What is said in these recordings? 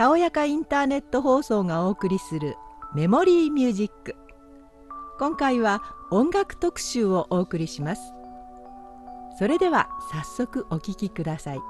たおやかインターネット放送がお送りするメモリーミュージック。今回は音楽特集をお送りします。それでは早速お聴きください。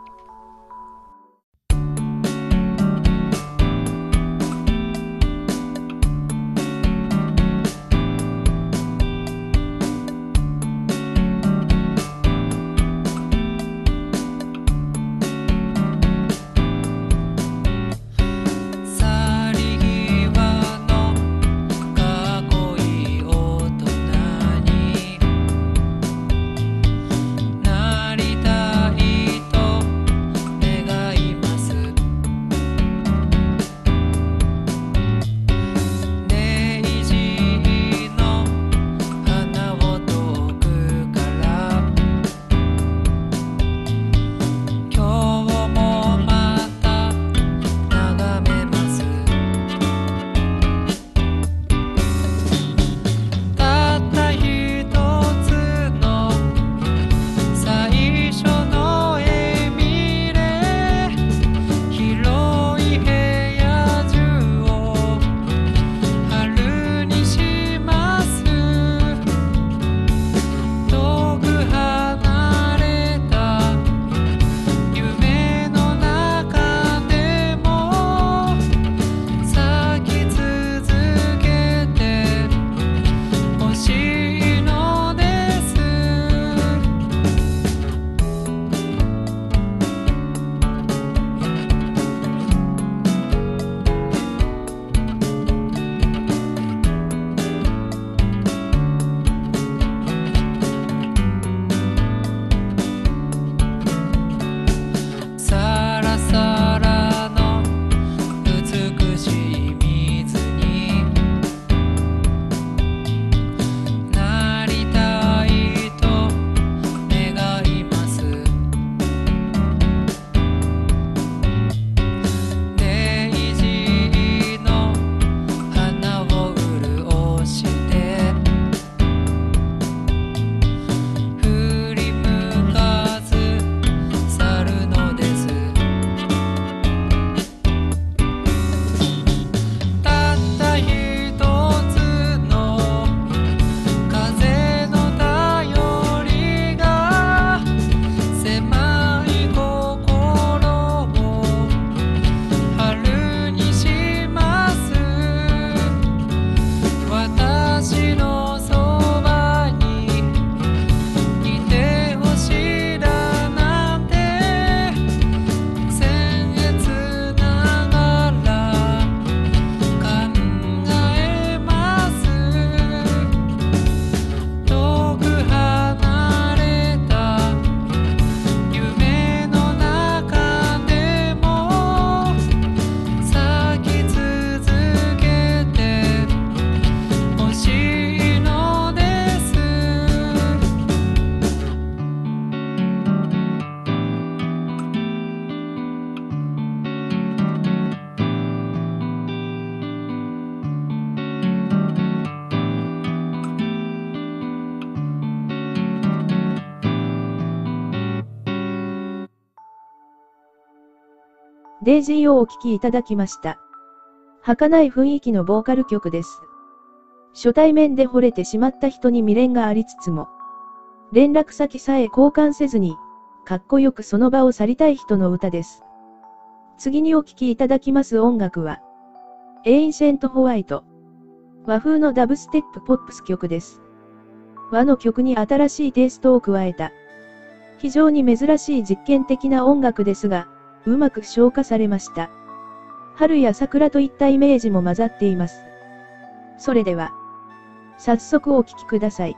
デイジーをお聴きいただきました。儚い雰囲気のボーカル曲です。初対面で惚れてしまった人に未練がありつつも、連絡先さえ交換せずに、かっこよくその場を去りたい人の歌です。次にお聴きいただきます音楽は、エインセントホワイト。和風のダブステップポップス曲です。和の曲に新しいテイストを加えた、非常に珍しい実験的な音楽ですが、うまく消化されました。春や桜といったイメージも混ざっています。それでは、早速お聴きください。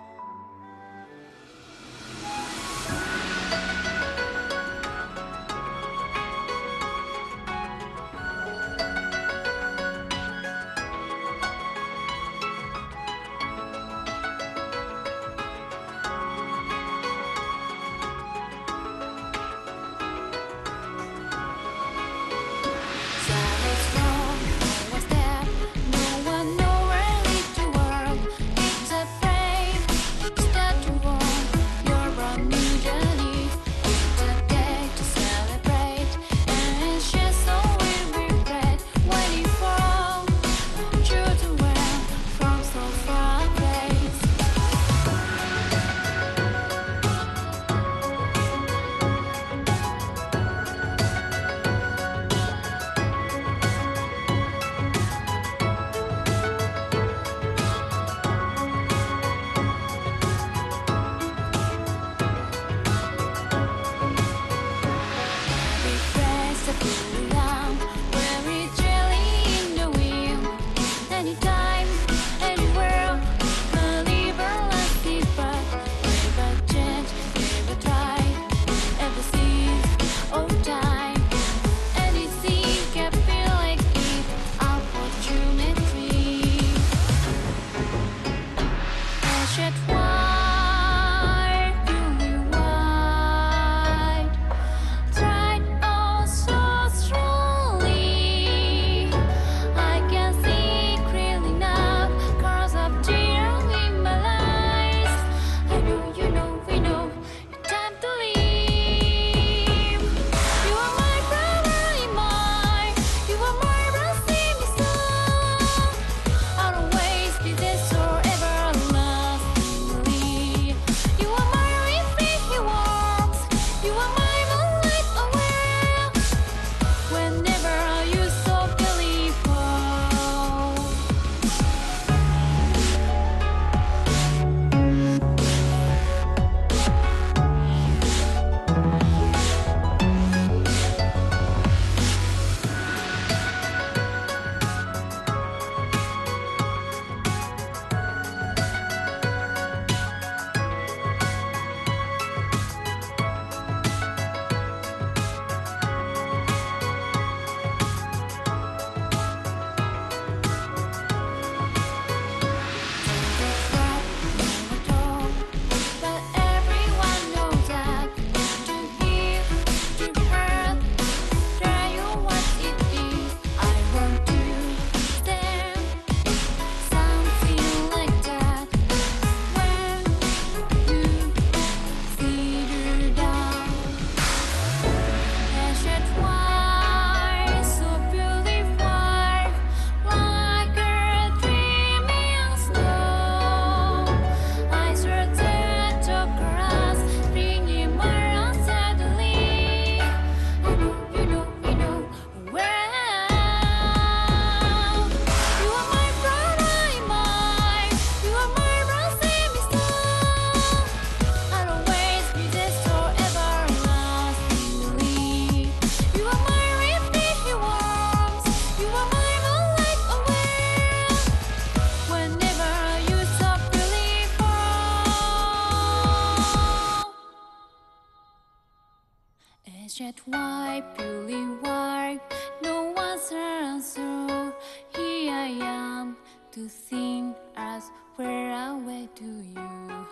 Why purely why no one's answer. Here I am to think as where I way to you.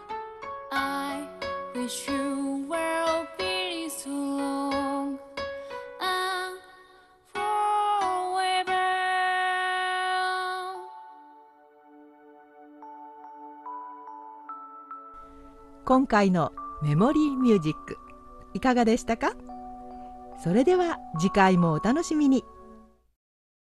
I wish you were really so long and forever. 今回のメモリーミュージックいかがでしたかそれでは次回もお楽しみに。